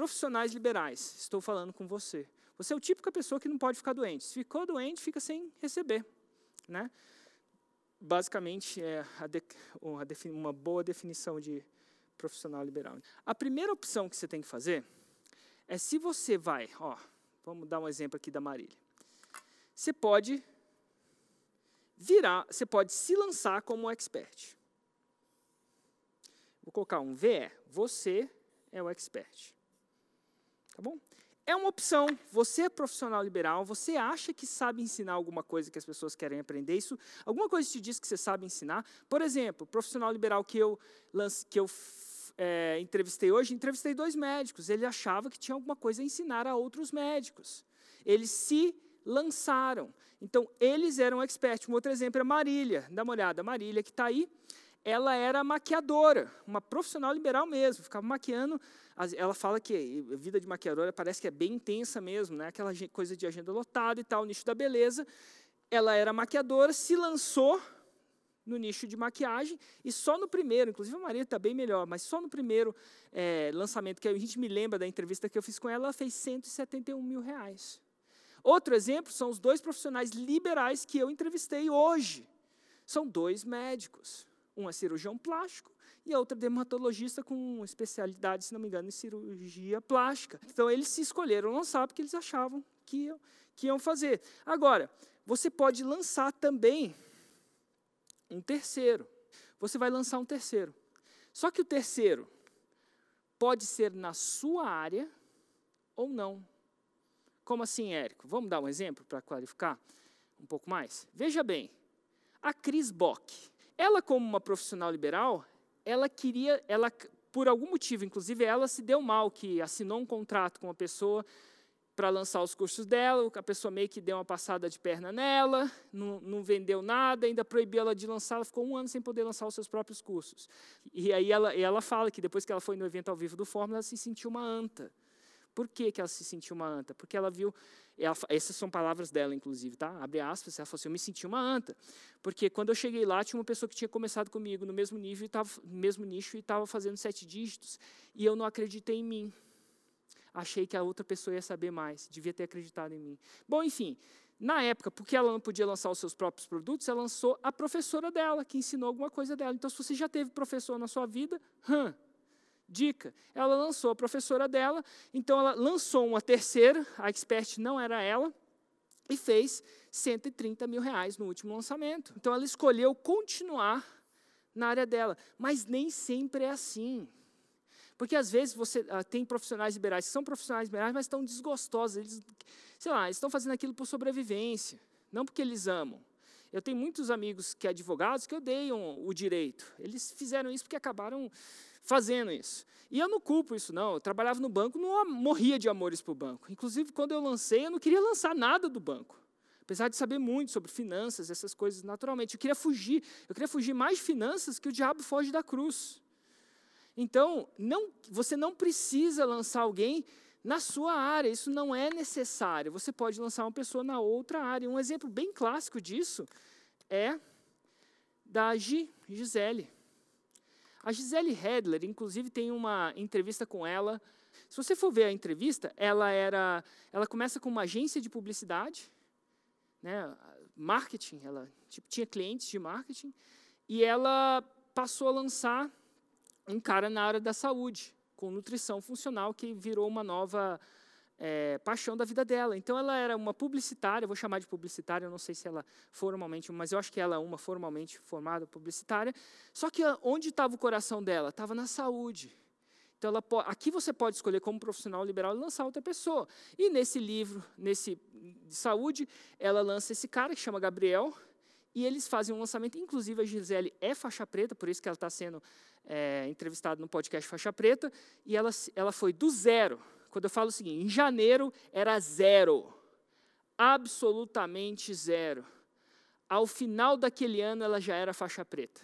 profissionais liberais, estou falando com você. Você é o típico pessoa que não pode ficar doente. Se ficou doente, fica sem receber. Né? Basicamente, é uma boa definição de profissional liberal. A primeira opção que você tem que fazer é se você vai, ó, vamos dar um exemplo aqui da Marília. Você pode virar, você pode se lançar como expert. Vou colocar um VE. Você é o expert. Tá bom? É uma opção. Você é profissional liberal, você acha que sabe ensinar alguma coisa que as pessoas querem aprender. Isso, alguma coisa te diz que você sabe ensinar. Por exemplo, profissional liberal que eu, que eu é, entrevistei hoje, entrevistei dois médicos. Ele achava que tinha alguma coisa a ensinar a outros médicos. Eles se lançaram. Então, eles eram experts. Um outro exemplo é Marília. Dá uma olhada, Marília que está aí ela era maquiadora, uma profissional liberal mesmo, ficava maquiando. Ela fala que a vida de maquiadora parece que é bem intensa mesmo, né? aquela coisa de agenda lotada e tal, nicho da beleza. Ela era maquiadora, se lançou no nicho de maquiagem e só no primeiro, inclusive a Maria está bem melhor, mas só no primeiro é, lançamento, que a gente me lembra da entrevista que eu fiz com ela, ela fez 171 mil reais. Outro exemplo são os dois profissionais liberais que eu entrevistei hoje. São dois médicos. Um é cirurgião plástico e a outra é dermatologista com especialidade, se não me engano, em cirurgia plástica. Então, eles se escolheram lançar porque eles achavam que iam, que iam fazer. Agora, você pode lançar também um terceiro. Você vai lançar um terceiro. Só que o terceiro pode ser na sua área ou não. Como assim, Érico? Vamos dar um exemplo para clarificar um pouco mais? Veja bem, a Cris Bock, ela, como uma profissional liberal, ela queria, ela, por algum motivo, inclusive ela se deu mal, que assinou um contrato com uma pessoa para lançar os cursos dela, a pessoa meio que deu uma passada de perna nela, não, não, vendeu nada, ainda proibiu ela de lançar, ela ficou um ano sem poder lançar os seus próprios cursos. E aí ela, ela fala que depois que ela foi no evento ao vivo do Fórmula, ela se sentiu uma anta. Por que, que ela se sentiu uma anta? Porque ela viu, ela, essas são palavras dela, inclusive, tá? Abre aspas, ela falou assim, eu me senti uma anta. Porque quando eu cheguei lá, tinha uma pessoa que tinha começado comigo no mesmo nível, tava, mesmo nicho, e estava fazendo sete dígitos, e eu não acreditei em mim. Achei que a outra pessoa ia saber mais, devia ter acreditado em mim. Bom, enfim, na época, porque ela não podia lançar os seus próprios produtos, ela lançou a professora dela, que ensinou alguma coisa dela. Então, se você já teve professor na sua vida, hum, Dica: ela lançou a professora dela, então ela lançou uma terceira, a expert não era ela, e fez 130 mil reais no último lançamento. Então ela escolheu continuar na área dela, mas nem sempre é assim. Porque às vezes você uh, tem profissionais liberais que são profissionais liberais, mas estão desgostosos. Eles, sei lá, estão fazendo aquilo por sobrevivência, não porque eles amam. Eu tenho muitos amigos que advogados que odeiam o direito. Eles fizeram isso porque acabaram fazendo isso. E eu não culpo isso, não. Eu trabalhava no banco, não morria de amores para o banco. Inclusive, quando eu lancei, eu não queria lançar nada do banco. Apesar de saber muito sobre finanças, essas coisas, naturalmente. Eu queria fugir. Eu queria fugir mais de finanças que o diabo foge da cruz. Então, não, você não precisa lançar alguém na sua área, isso não é necessário. Você pode lançar uma pessoa na outra área. Um exemplo bem clássico disso é da Gisele. A Gisele Hedler, inclusive, tem uma entrevista com ela. Se você for ver a entrevista, ela era, ela começa com uma agência de publicidade, né, marketing, ela tipo, tinha clientes de marketing, e ela passou a lançar um cara na área da saúde, com nutrição funcional, que virou uma nova é, paixão da vida dela. Então, ela era uma publicitária, vou chamar de publicitária, eu não sei se ela formalmente, mas eu acho que ela é uma formalmente formada publicitária. Só que onde estava o coração dela? Estava na saúde. Então, ela, aqui você pode escolher como profissional liberal lançar outra pessoa. E nesse livro, nesse de saúde, ela lança esse cara que chama Gabriel, e eles fazem um lançamento, inclusive a Gisele é faixa preta, por isso que ela está sendo é, entrevistada no podcast Faixa Preta, e ela, ela foi do zero quando eu falo o seguinte, em janeiro era zero, absolutamente zero. Ao final daquele ano ela já era faixa preta.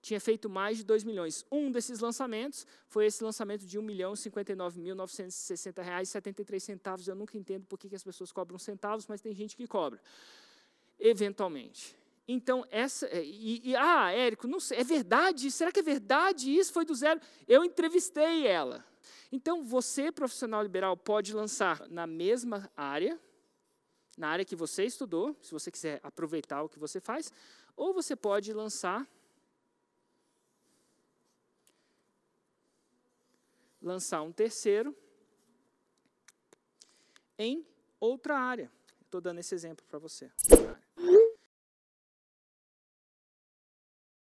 Tinha feito mais de 2 milhões. Um desses lançamentos foi esse lançamento de R$ 1.059.960,73. Eu nunca entendo por que as pessoas cobram centavos, mas tem gente que cobra. Eventualmente. Então, essa. E, e, ah, Érico, não sei, é verdade? Será que é verdade? Isso foi do zero? Eu entrevistei ela. Então, você, profissional liberal, pode lançar na mesma área, na área que você estudou, se você quiser aproveitar o que você faz, ou você pode lançar lançar um terceiro em outra área. Estou dando esse exemplo para você.